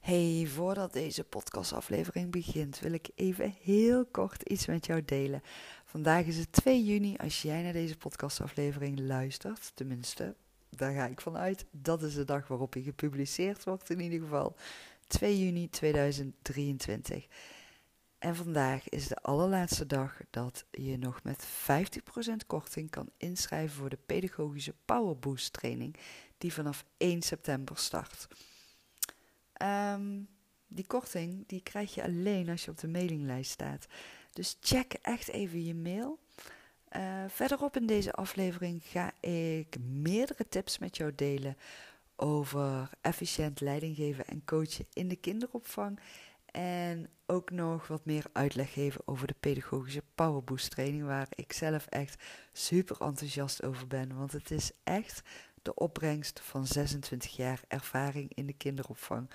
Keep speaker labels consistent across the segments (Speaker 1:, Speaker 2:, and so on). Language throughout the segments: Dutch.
Speaker 1: Hey, voordat deze podcastaflevering begint, wil ik even heel kort iets met jou delen. Vandaag is het 2 juni als jij naar deze podcastaflevering luistert. Tenminste, daar ga ik vanuit. Dat is de dag waarop hij gepubliceerd wordt in ieder geval. 2 juni 2023. En vandaag is de allerlaatste dag dat je nog met 50% korting kan inschrijven voor de pedagogische Powerboost training die vanaf 1 september start. Um, die korting die krijg je alleen als je op de mailinglijst staat. Dus check echt even je mail. Uh, verderop in deze aflevering ga ik meerdere tips met jou delen over efficiënt leiding geven en coachen in de kinderopvang. En ook nog wat meer uitleg geven over de pedagogische Powerboost training, waar ik zelf echt super enthousiast over ben. Want het is echt de opbrengst van 26 jaar ervaring in de kinderopvang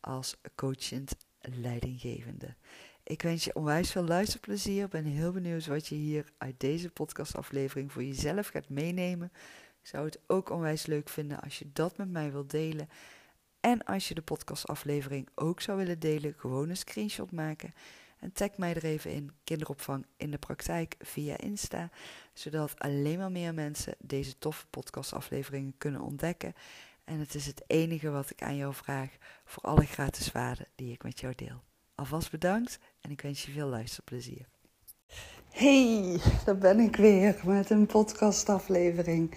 Speaker 1: als coachend leidinggevende. Ik wens je onwijs veel luisterplezier. Ben heel benieuwd wat je hier uit deze podcastaflevering voor jezelf gaat meenemen. Ik zou het ook onwijs leuk vinden als je dat met mij wilt delen. En als je de podcastaflevering ook zou willen delen, gewoon een screenshot maken. En tag mij er even in, kinderopvang in de praktijk via Insta. Zodat alleen maar meer mensen deze toffe podcastafleveringen kunnen ontdekken. En het is het enige wat ik aan jou vraag voor alle gratis waarden die ik met jou deel. Alvast bedankt en ik wens je veel luisterplezier. Hey, daar ben ik weer met een podcastaflevering.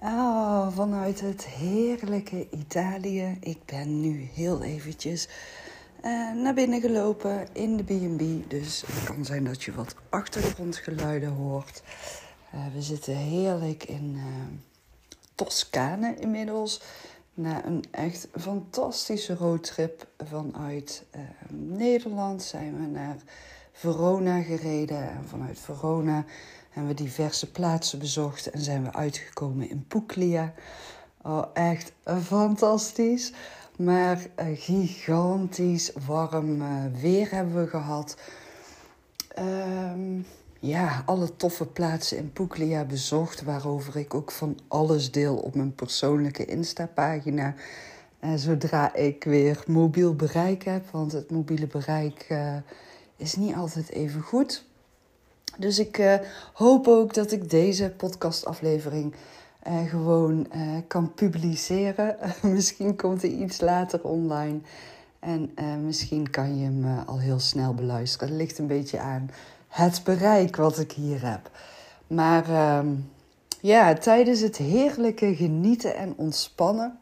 Speaker 1: Oh, vanuit het heerlijke Italië. Ik ben nu heel eventjes uh, naar binnen gelopen in de B&B. Dus het kan zijn dat je wat achtergrondgeluiden hoort. Uh, we zitten heerlijk in... Uh, Toscane inmiddels. Na een echt fantastische roadtrip vanuit Nederland zijn we naar Verona gereden. En vanuit Verona hebben we diverse plaatsen bezocht en zijn we uitgekomen in Puglia. Oh, echt fantastisch. Maar gigantisch warm uh, weer hebben we gehad. Um, ja, alle toffe plaatsen in Puglia bezocht, waarover ik ook van alles deel op mijn persoonlijke Insta-pagina. En zodra ik weer mobiel bereik heb, want het mobiele bereik uh, is niet altijd even goed. Dus ik uh, hoop ook dat ik deze podcastaflevering uh, gewoon kan publiceren. misschien komt hij iets later online. En misschien kan je hem al heel snel beluisteren. Het ligt een beetje aan het bereik wat ik hier heb. Maar uh, ja, tijdens het heerlijke genieten en ontspannen,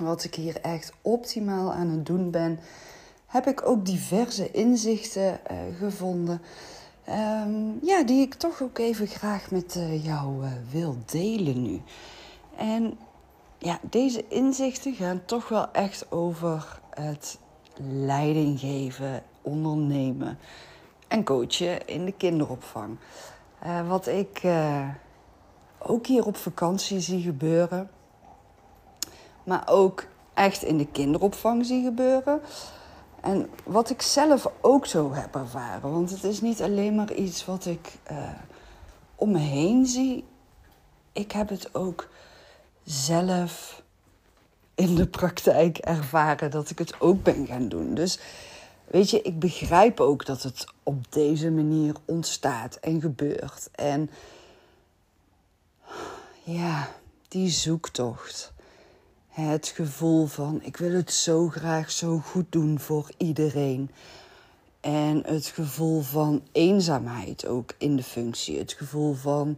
Speaker 1: wat ik hier echt optimaal aan het doen ben, heb ik ook diverse inzichten gevonden. Um, ja, die ik toch ook even graag met uh, jou uh, wil delen nu. En ja, deze inzichten gaan toch wel echt over het leiding geven, ondernemen en coachen in de kinderopvang. Uh, wat ik ook hier op vakantie zie gebeuren, maar ook echt in de kinderopvang zie gebeuren. En wat ik zelf ook zo heb ervaren. Want het is niet alleen maar iets wat ik uh, om me heen zie. Ik heb het ook zelf in de praktijk ervaren dat ik het ook ben gaan doen. Dus Weet je, ik begrijp ook dat het op deze manier ontstaat en gebeurt. En ja, die zoektocht. Het gevoel van ik wil het zo graag zo goed doen voor iedereen. En het gevoel van eenzaamheid ook in de functie. Het gevoel van,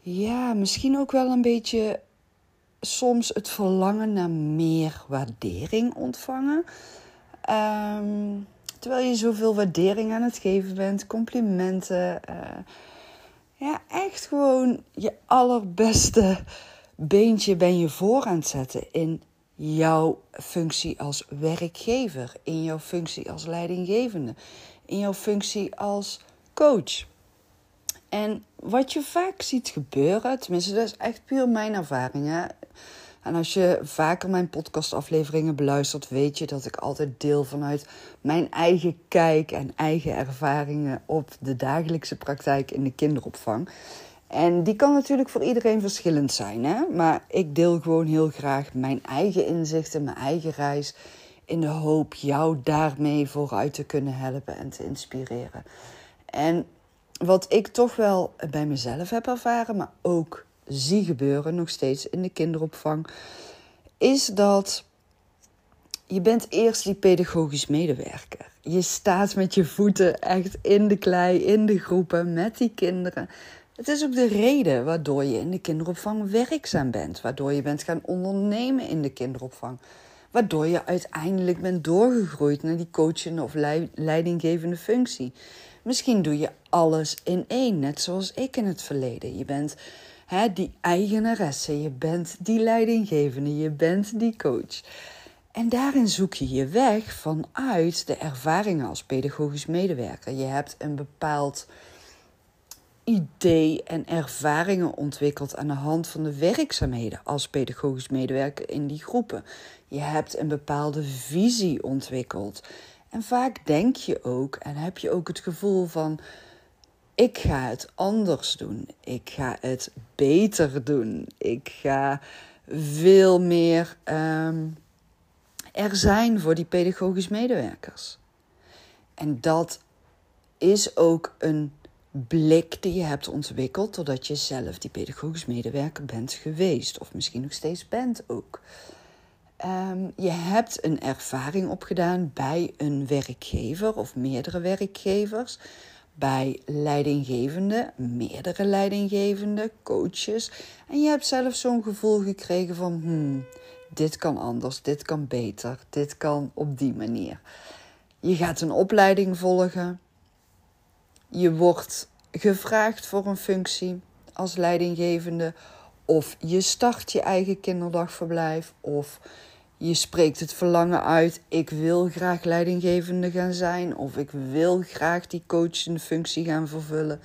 Speaker 1: ja, misschien ook wel een beetje soms het verlangen naar meer waardering ontvangen. Um, terwijl je zoveel waardering aan het geven bent, complimenten. Uh, ja, echt gewoon je allerbeste beentje ben je voor aan het zetten in jouw functie als werkgever, in jouw functie als leidinggevende, in jouw functie als coach. En wat je vaak ziet gebeuren, tenminste dat is echt puur mijn ervaring. Hè? En als je vaker mijn podcastafleveringen beluistert, weet je dat ik altijd deel vanuit mijn eigen kijk en eigen ervaringen op de dagelijkse praktijk in de kinderopvang. En die kan natuurlijk voor iedereen verschillend zijn, hè? maar ik deel gewoon heel graag mijn eigen inzichten, mijn eigen reis, in de hoop jou daarmee vooruit te kunnen helpen en te inspireren. En wat ik toch wel bij mezelf heb ervaren, maar ook zie gebeuren nog steeds in de kinderopvang, is dat je bent eerst die pedagogisch medewerker. Je staat met je voeten echt in de klei, in de groepen, met die kinderen. Het is ook de reden waardoor je in de kinderopvang werkzaam bent, waardoor je bent gaan ondernemen in de kinderopvang, waardoor je uiteindelijk bent doorgegroeid naar die coachende of leidinggevende functie. Misschien doe je alles in één, net zoals ik in het verleden. Je bent hè, die eigenaresse, je bent die leidinggevende, je bent die coach. En daarin zoek je je weg vanuit de ervaringen als pedagogisch medewerker. Je hebt een bepaald idee en ervaringen ontwikkeld aan de hand van de werkzaamheden als pedagogisch medewerker in die groepen. Je hebt een bepaalde visie ontwikkeld. En vaak denk je ook en heb je ook het gevoel van: ik ga het anders doen. Ik ga het beter doen. Ik ga veel meer ehm, er zijn voor die pedagogisch medewerkers. En dat is ook een blik die je hebt ontwikkeld doordat je zelf die pedagogisch medewerker bent geweest, of misschien nog steeds bent ook. Ehm, je hebt een ervaring opgedaan bij een werkgever of meerdere werkgevers, bij leidinggevende, meerdere leidinggevende, coaches. En je hebt zelf zo'n gevoel gekregen van, hmm, dit kan anders, dit kan beter, dit kan op die manier. Je gaat een opleiding volgen. Je wordt gevraagd voor een functie als leidinggevende. Of je start je eigen kinderdagverblijf. Of je spreekt het verlangen uit: ik wil graag leidinggevende gaan zijn. Of ik wil graag die coachende functie gaan vervullen.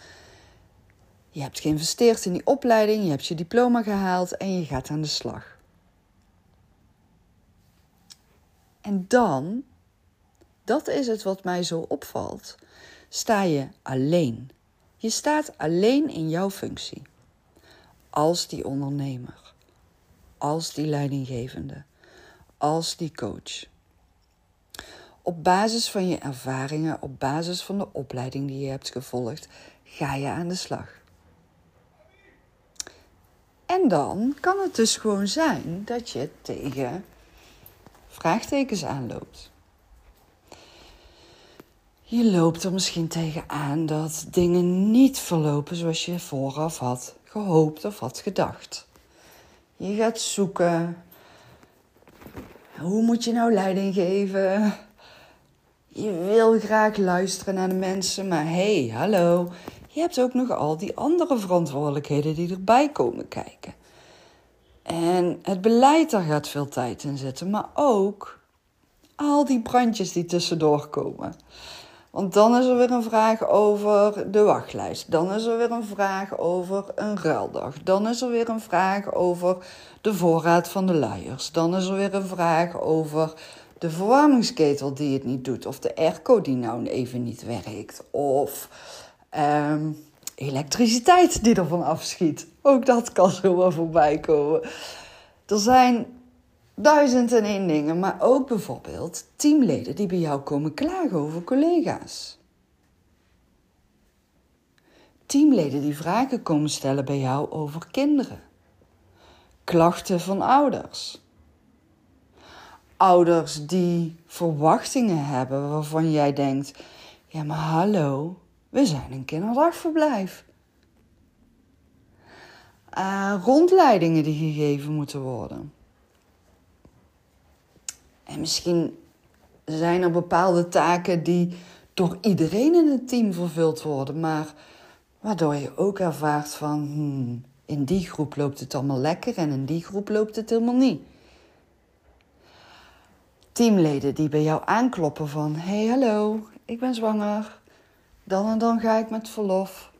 Speaker 1: Je hebt geïnvesteerd in die opleiding, je hebt je diploma gehaald en je gaat aan de slag. En dan, dat is het wat mij zo opvalt, sta je alleen. Je staat alleen in jouw functie. Als die ondernemer, als die leidinggevende, als die coach. Op basis van je ervaringen, op basis van de opleiding die je hebt gevolgd, ga je aan de slag. En dan kan het dus gewoon zijn dat je tegen vraagtekens aanloopt. Je loopt er misschien tegenaan dat dingen niet verlopen zoals je vooraf had gehoopt of had gedacht. Je gaat zoeken. Hoe moet je nou leiding geven? Je wil graag luisteren naar de mensen, maar hé, hey, hallo. Je hebt ook nog al die andere verantwoordelijkheden die erbij komen kijken. En het beleid, daar gaat veel tijd in zitten, maar ook al die brandjes die tussendoor komen. Want dan is er weer een vraag over de wachtlijst. Dan is er weer een vraag over een ruildag. Dan is er weer een vraag over de voorraad van de luiers. Dan is er weer een vraag over de verwarmingsketel die het niet doet. Of de airco die nou even niet werkt. Of ehm, elektriciteit die ervan afschiet. Ook dat kan zomaar voorbij komen. Er zijn duizend en één dingen, maar ook bijvoorbeeld teamleden die bij jou komen klagen over collega's. Teamleden die vragen komen stellen bij jou over kinderen. Klachten van ouders. Ouders die verwachtingen hebben waarvan jij denkt: ja, maar hallo, we zijn een kinderdagverblijf. Uh, rondleidingen die gegeven moeten worden. En misschien zijn er bepaalde taken die door iedereen in het team vervuld worden, maar waardoor je ook ervaart van hmm, in die groep loopt het allemaal lekker en in die groep loopt het helemaal niet. Teamleden die bij jou aankloppen van hey hallo, ik ben zwanger, dan en dan ga ik met verlof.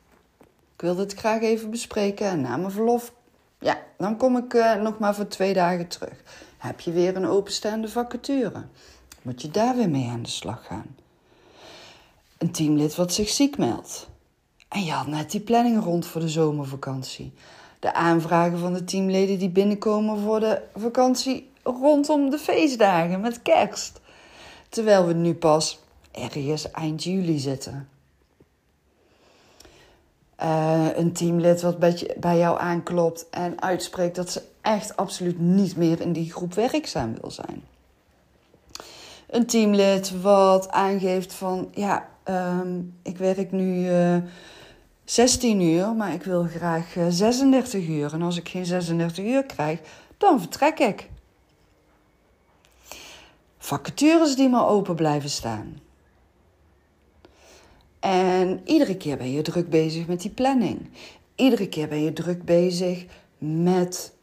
Speaker 1: Ik wil dit graag even bespreken en na mijn verlof, ja, dan kom ik uh, nog maar voor twee dagen terug. Heb je weer een openstaande vacature? Moet je daar weer mee aan de slag gaan? Een teamlid wat zich ziek meldt. En je had net die planning rond voor de zomervakantie. De aanvragen van de teamleden die binnenkomen voor de vakantie rondom de feestdagen met kerst. Terwijl we nu pas ergens eind juli zitten. Uh, een teamlid wat bij jou aanklopt en uitspreekt dat ze echt absoluut niet meer in die groep werkzaam wil zijn. Een teamlid wat aangeeft van ja, um, ik werk nu uh, eh, 16 uur, maar ik wil graag 36 eh, uur. En als ik geen 36 uur krijg, dan vertrek ik. Vacatures die maar open blijven staan. En iedere keer ben je druk bezig met die planning. Iedere keer ben je druk bezig met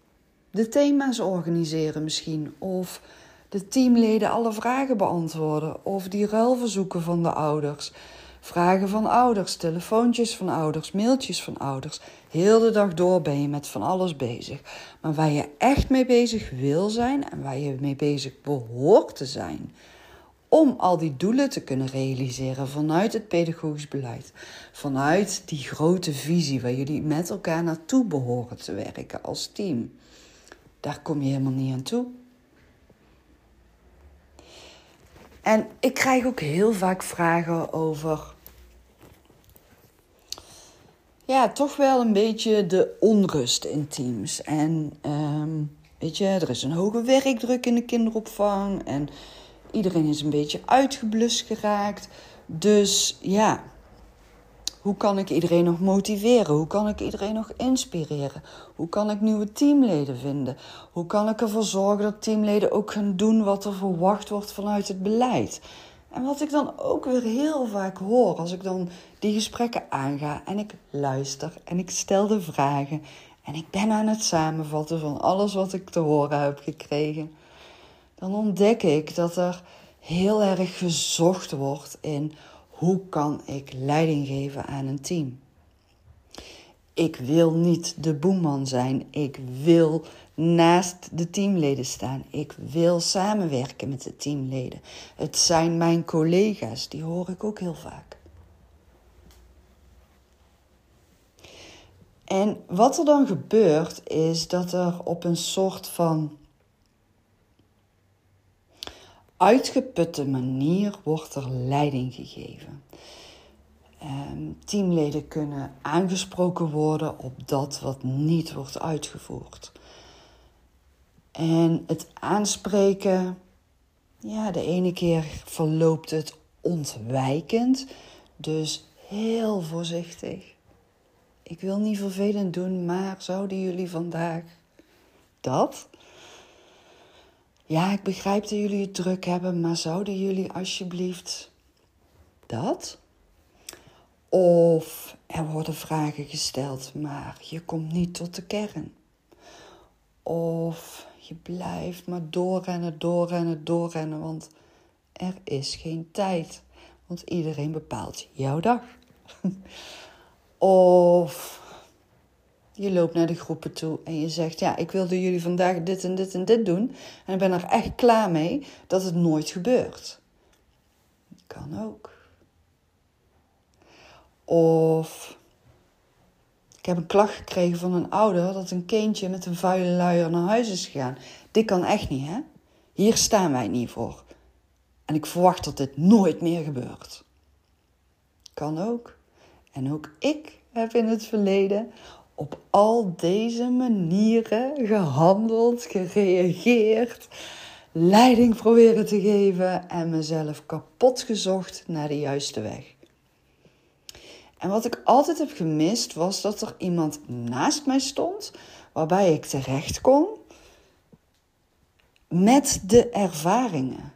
Speaker 1: de thema's organiseren misschien. Of de teamleden alle vragen beantwoorden. Of die ruilverzoeken van de ouders. Vragen van ouders, telefoontjes van ouders, mailtjes van ouders. Heel de dag door ben je met van alles bezig. Maar waar je echt mee bezig wil zijn en waar je mee bezig behoort te zijn, om al die doelen te kunnen realiseren vanuit het pedagogisch beleid, vanuit die grote visie waar jullie met elkaar naartoe behoren te werken als team. Daar kom je helemaal niet aan toe. En ik krijg ook heel vaak vragen over. Ja, toch wel een beetje de onrust in teams. En um, weet je, er is een hoge werkdruk in de kinderopvang. En Iedereen is een beetje uitgeblust geraakt. Dus ja, hoe kan ik iedereen nog motiveren? Hoe kan ik iedereen nog inspireren? Hoe kan ik nieuwe teamleden vinden? Hoe kan ik ervoor zorgen dat teamleden ook gaan doen wat er verwacht wordt vanuit het beleid? En wat ik dan ook weer heel vaak hoor als ik dan die gesprekken aanga en ik luister en ik stel de vragen en ik ben aan het samenvatten van alles wat ik te horen heb gekregen dan ontdek ik dat er heel erg gezocht wordt in hoe kan ik leiding geven aan een team. Ik wil niet de boeman zijn. Ik wil naast de teamleden staan. Ik wil samenwerken met de teamleden. Het zijn mijn collega's, die hoor ik ook heel vaak. En wat er dan gebeurt, is dat er op een soort van uitgeputte manier wordt er leiding gegeven. Ehm, teamleden kunnen aangesproken worden op dat wat niet wordt uitgevoerd. En het aanspreken, ja, de ene keer verloopt het ontwijkend, dus heel voorzichtig. Ik wil niet vervelend doen, maar zouden jullie vandaag dat? Ja, ik begrijp dat jullie het druk hebben, maar zouden jullie alsjeblieft dat? Of er worden vragen gesteld, maar je komt niet tot de kern. Of je blijft maar doorrennen, doorrennen, doorrennen, want er is geen tijd. Want iedereen bepaalt jouw dag. of je loopt naar de groepen toe en je zegt: Ja, ik wilde jullie vandaag dit en dit en dit doen. En ik ben er echt klaar mee dat het nooit gebeurt. Kan ook. Of ik heb een klacht gekregen van een ouder dat een kindje met een vuile luier naar huis is gegaan. Dit kan echt niet, hè? Hier staan wij niet voor. En ik verwacht dat dit nooit meer gebeurt. Kan ook. En ook ik heb in het verleden op al deze manieren gehandeld, gereageerd, leiding proberen te geven en mezelf kapot gezocht naar de juiste weg. En wat ik altijd heb gemist was dat er iemand naast mij stond waarbij ik terecht kon met de ervaringen.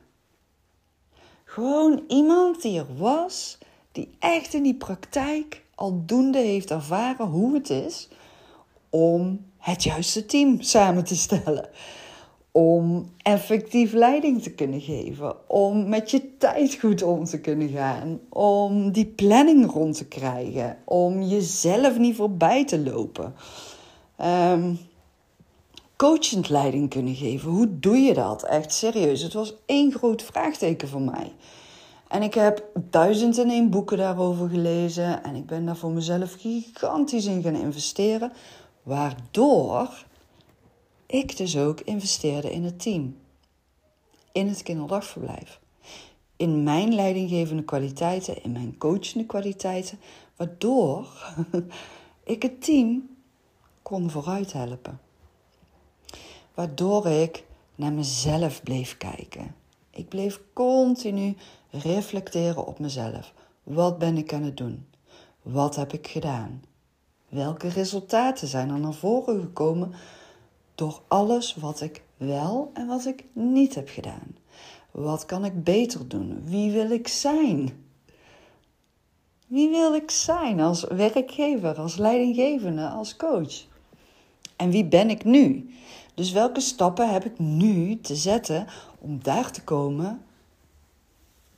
Speaker 1: Gewoon iemand die er was, die echt in die praktijk aldoende heeft ervaren hoe het is om het juiste team samen te stellen. Om effectief leiding te kunnen geven. Om met je tijd goed om te kunnen gaan. Om die planning rond te krijgen. Om jezelf niet voorbij te lopen. Um, coachend leiding kunnen geven. Hoe doe je dat? Echt serieus. Het was één groot vraagteken voor mij. En ik heb duizend en één boeken daarover gelezen. En ik ben daar voor mezelf gigantisch in gaan investeren. Waardoor ik dus ook investeerde in het team. In het kinderdagverblijf. In mijn leidinggevende kwaliteiten, in mijn coachende kwaliteiten. Waardoor ik het team kon vooruit helpen. Waardoor ik naar mezelf bleef kijken. Ik bleef continu reflecteren op mezelf. Wat ben ik aan het doen? Wat heb ik gedaan? Welke resultaten zijn er naar voren gekomen door alles wat ik wel en wat ik niet heb gedaan? Wat kan ik beter doen? Wie wil ik zijn? Wie wil ik zijn als werkgever, als leidinggevende, als coach? En wie ben ik nu? Dus welke stappen heb ik nu te zetten om daar te komen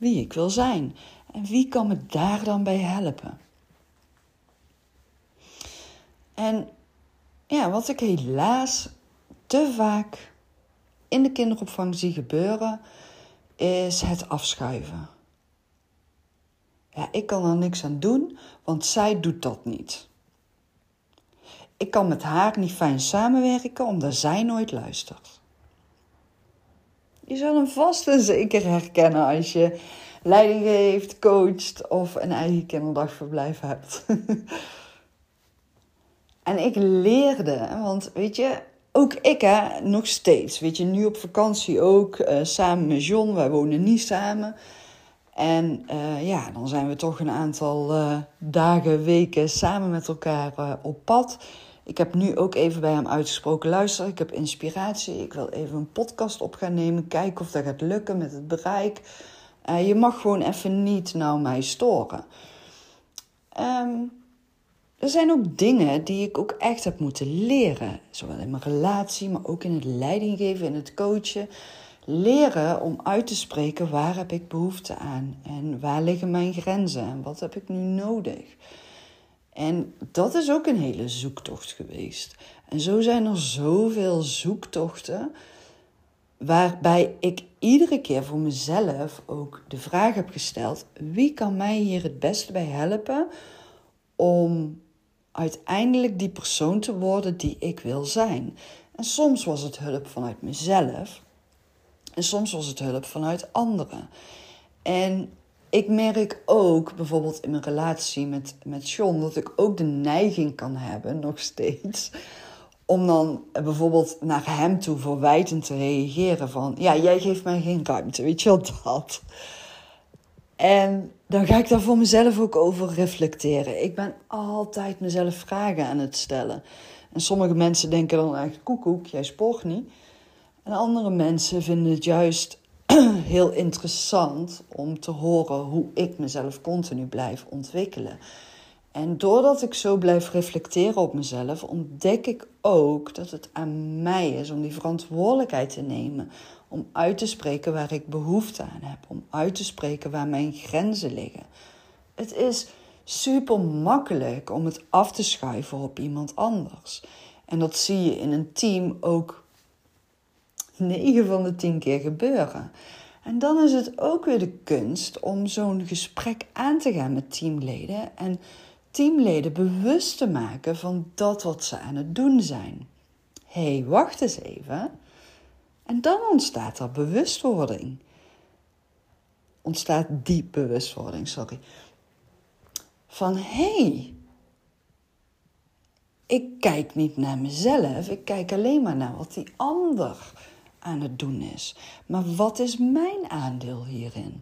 Speaker 1: wie ik wil zijn? En wie kan me daar dan bij helpen? En ja, wat ik helaas te vaak in de kinderopvang zie gebeuren, is het afschuiven. Ja, ik kan er niks aan doen, want zij doet dat niet. Ik kan met haar niet fijn samenwerken omdat zij nooit luistert. Je zal hem vast en zeker herkennen als je leiding geeft, coacht of een eigen kinderdagverblijf hebt. en ik leerde, want weet je, ook ik hè, nog steeds. Weet je, nu op vakantie ook, uh, samen met John. Wij wonen niet samen. En uh, ja, dan zijn we toch een aantal uh, dagen, weken samen met elkaar op pad. Ik heb nu ook even bij hem uitgesproken: luister, ik heb inspiratie. Ik wil even een podcast op gaan nemen. Kijken of dat gaat lukken met het bereik. Uh, je mag gewoon even niet nou mij storen. Um, er zijn ook dingen die ik ook echt heb moeten leren. Zowel in mijn relatie, maar ook in het leidinggeven, in het coachen. Leren om uit te spreken waar heb ik behoefte aan en waar liggen mijn grenzen en wat heb ik nu nodig. En dat is ook een hele zoektocht geweest. En zo zijn er zoveel zoektochten waarbij ik iedere keer voor mezelf ook de vraag heb gesteld: wie kan mij hier het beste bij helpen om uiteindelijk die persoon te worden die ik wil zijn? En soms was het hulp vanuit mezelf en soms was het hulp vanuit anderen. En ik merk ook, bijvoorbeeld in mijn relatie met, met John, dat ik ook de neiging kan hebben, nog steeds, om dan bijvoorbeeld naar hem toe verwijtend te reageren van, ja, jij geeft mij geen ruimte, weet je wel dat. En dan ga ik daar voor mezelf ook over reflecteren. Ik ben altijd mezelf vragen aan het stellen. En sommige mensen denken dan echt, koekoek, jij spoort niet. En andere mensen vinden het juist heel interessant om te horen hoe ik mezelf continu blijf ontwikkelen. En doordat ik zo blijf reflecteren op mezelf, ontdek ik ook dat het aan mij is om die verantwoordelijkheid te nemen. Om uit te spreken waar ik behoefte aan heb. Om uit te spreken waar mijn grenzen liggen. Het is super makkelijk om het af te schuiven op iemand anders. En dat zie je in een team ook 9 van de 10 keer gebeuren. En dan is het ook weer de kunst om zo'n gesprek aan te gaan met teamleden en teamleden bewust te maken van dat wat ze aan het doen zijn. Hé, hey, wacht eens even. En dan ontstaat er bewustwording. Ontstaat die bewustwording, sorry. Van hé, hey, ik kijk niet naar mezelf, ik kijk alleen maar naar wat die ander aan het doen is. Maar wat is mijn aandeel hierin?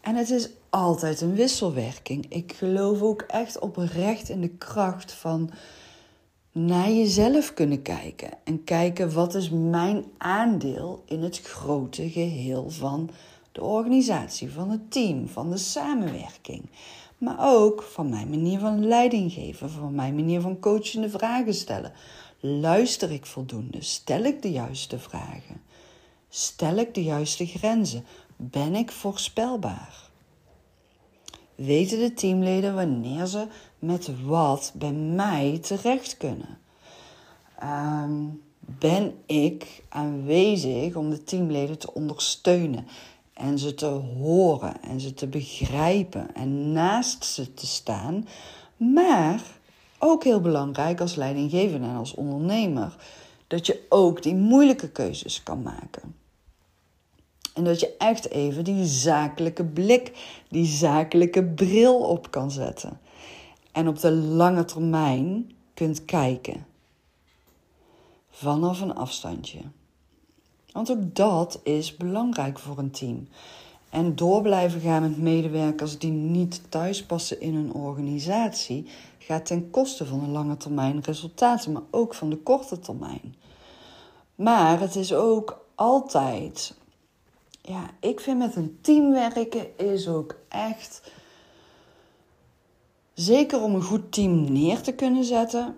Speaker 1: En het is altijd een wisselwerking. Ik geloof ook echt oprecht in de kracht van naar jezelf kunnen kijken. En kijken wat is mijn aandeel in het grote geheel van de organisatie, van het team, van de samenwerking. Maar ook van mijn manier van leiding geven, van mijn manier van coachende vragen stellen. Luister ik voldoende? Stel ik de juiste vragen? Stel ik de juiste grenzen? Ben ik voorspelbaar? Weten de teamleden wanneer ze met wat bij mij terecht kunnen? Um, ben ik aanwezig om de teamleden te ondersteunen en ze te horen en ze te begrijpen en naast ze te staan. Maar ook heel belangrijk als leidinggevende en als ondernemer dat je ook die moeilijke keuzes kan maken. En dat je echt even die zakelijke blik, die zakelijke bril op kan zetten. En op de lange termijn kunt kijken. Vanaf een afstandje. Want ook dat is belangrijk voor een team. En door blijven gaan met medewerkers die niet thuis passen in een organisatie, gaat ten koste van de lange termijn resultaten, maar ook van de korte termijn. Maar het is ook altijd, ja, ik vind met een team werken is ook echt, zeker om een goed team neer te kunnen zetten,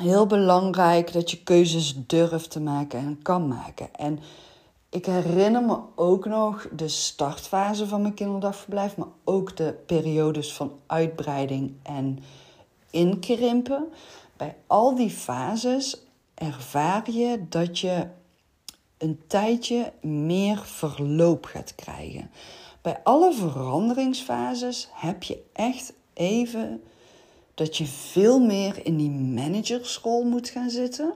Speaker 1: heel belangrijk dat je keuzes durft te maken en kan maken. En ik herinner me ook nog de startfase van mijn kinderdagverblijf, maar ook de periodes van uitbreiding en inkrimpen. Bij al die fases ervaar je dat je een tijdje meer verloop gaat krijgen. Bij alle veranderingsfases heb je echt even dat je veel meer in die managersrol moet gaan zitten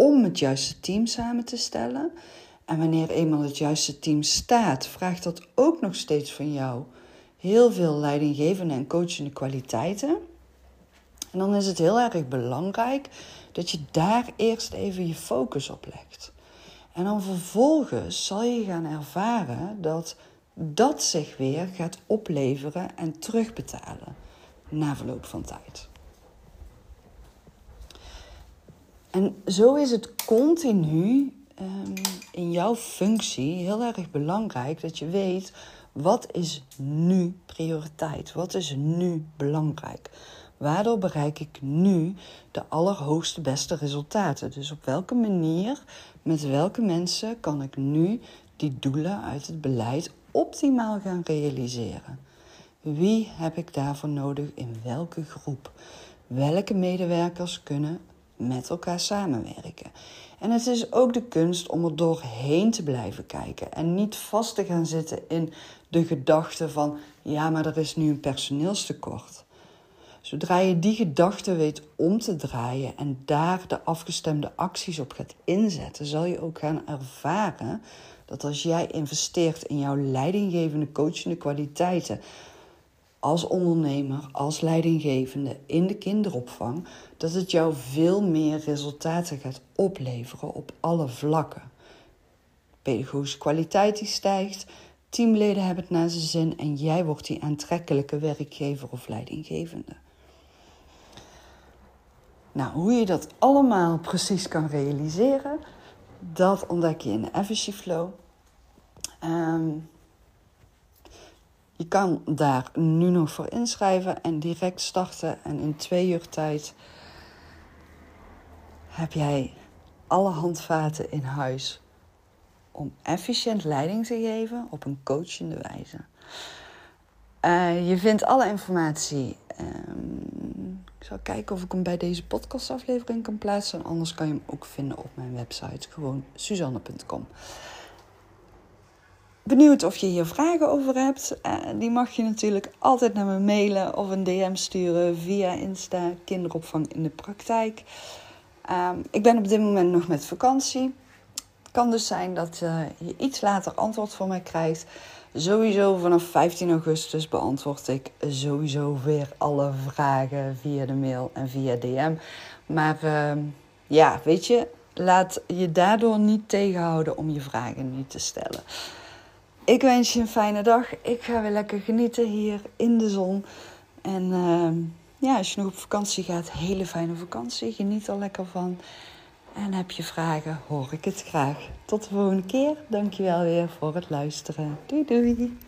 Speaker 1: om het juiste team samen te stellen. En wanneer eenmaal het juiste team staat, vraagt dat ook nog steeds van jou heel veel leidinggevende en coachende kwaliteiten. En dan is het heel erg belangrijk dat je daar eerst even je focus op legt. En dan vervolgens zal je gaan ervaren dat dat zich weer gaat opleveren en terugbetalen na verloop van tijd. En zo is het continu um, in jouw functie heel erg belangrijk dat je weet wat is nu prioriteit, wat is nu belangrijk. Waardoor bereik ik nu de allerhoogste beste resultaten? Dus op welke manier, met welke mensen kan ik nu die doelen uit het beleid optimaal gaan realiseren? Wie heb ik daarvoor nodig in welke groep? Welke medewerkers kunnen met elkaar samenwerken? En het is ook de kunst om er doorheen te blijven kijken en niet vast te gaan zitten in de gedachte van ja, maar er is nu een personeelstekort. Zodra je die gedachte weet om te draaien en daar de afgestemde acties op gaat inzetten, zal je ook gaan ervaren dat als jij investeert in jouw leidinggevende coachende kwaliteiten, als ondernemer, als leidinggevende in de kinderopvang, dat het jou veel meer resultaten gaat opleveren op alle vlakken. Pedagogische kwaliteit die stijgt, teamleden hebben het naar zijn zin en jij wordt die aantrekkelijke werkgever of leidinggevende. Nou, hoe je dat allemaal precies kan realiseren, dat ontdek je in de Efficy Flow. Um, je kan daar nu nog voor inschrijven en direct starten. En in twee uur tijd heb jij alle handvaten in huis om efficiënt leiding te geven op een coachende wijze. Uh, je vindt alle informatie. Um, ik zal kijken of ik hem bij deze podcastaflevering kan plaatsen. Anders kan je hem ook vinden op mijn website. Gewoon suzanne.com benieuwd of je hier vragen over hebt. Uh, die mag je natuurlijk altijd naar me mailen of een DM sturen via Insta Kinderopvang in de praktijk. Uh, ik ben op dit moment nog met vakantie. Het kan dus zijn dat uh, je iets later antwoord van mij krijgt. Sowieso vanaf 15 augustus beantwoord ik sowieso weer alle vragen via de mail en via DM. Maar ehm, ja, weet je, laat je daardoor niet tegenhouden om je vragen niet te stellen. Ik wens je een fijne dag. Ik ga weer lekker genieten hier in de zon. En uh, ja, als je nog op vakantie gaat, hele fijne vakantie. Geniet er lekker van. En heb je vragen, hoor ik het graag. Tot de volgende keer. Dankjewel weer voor het luisteren. Doei doei.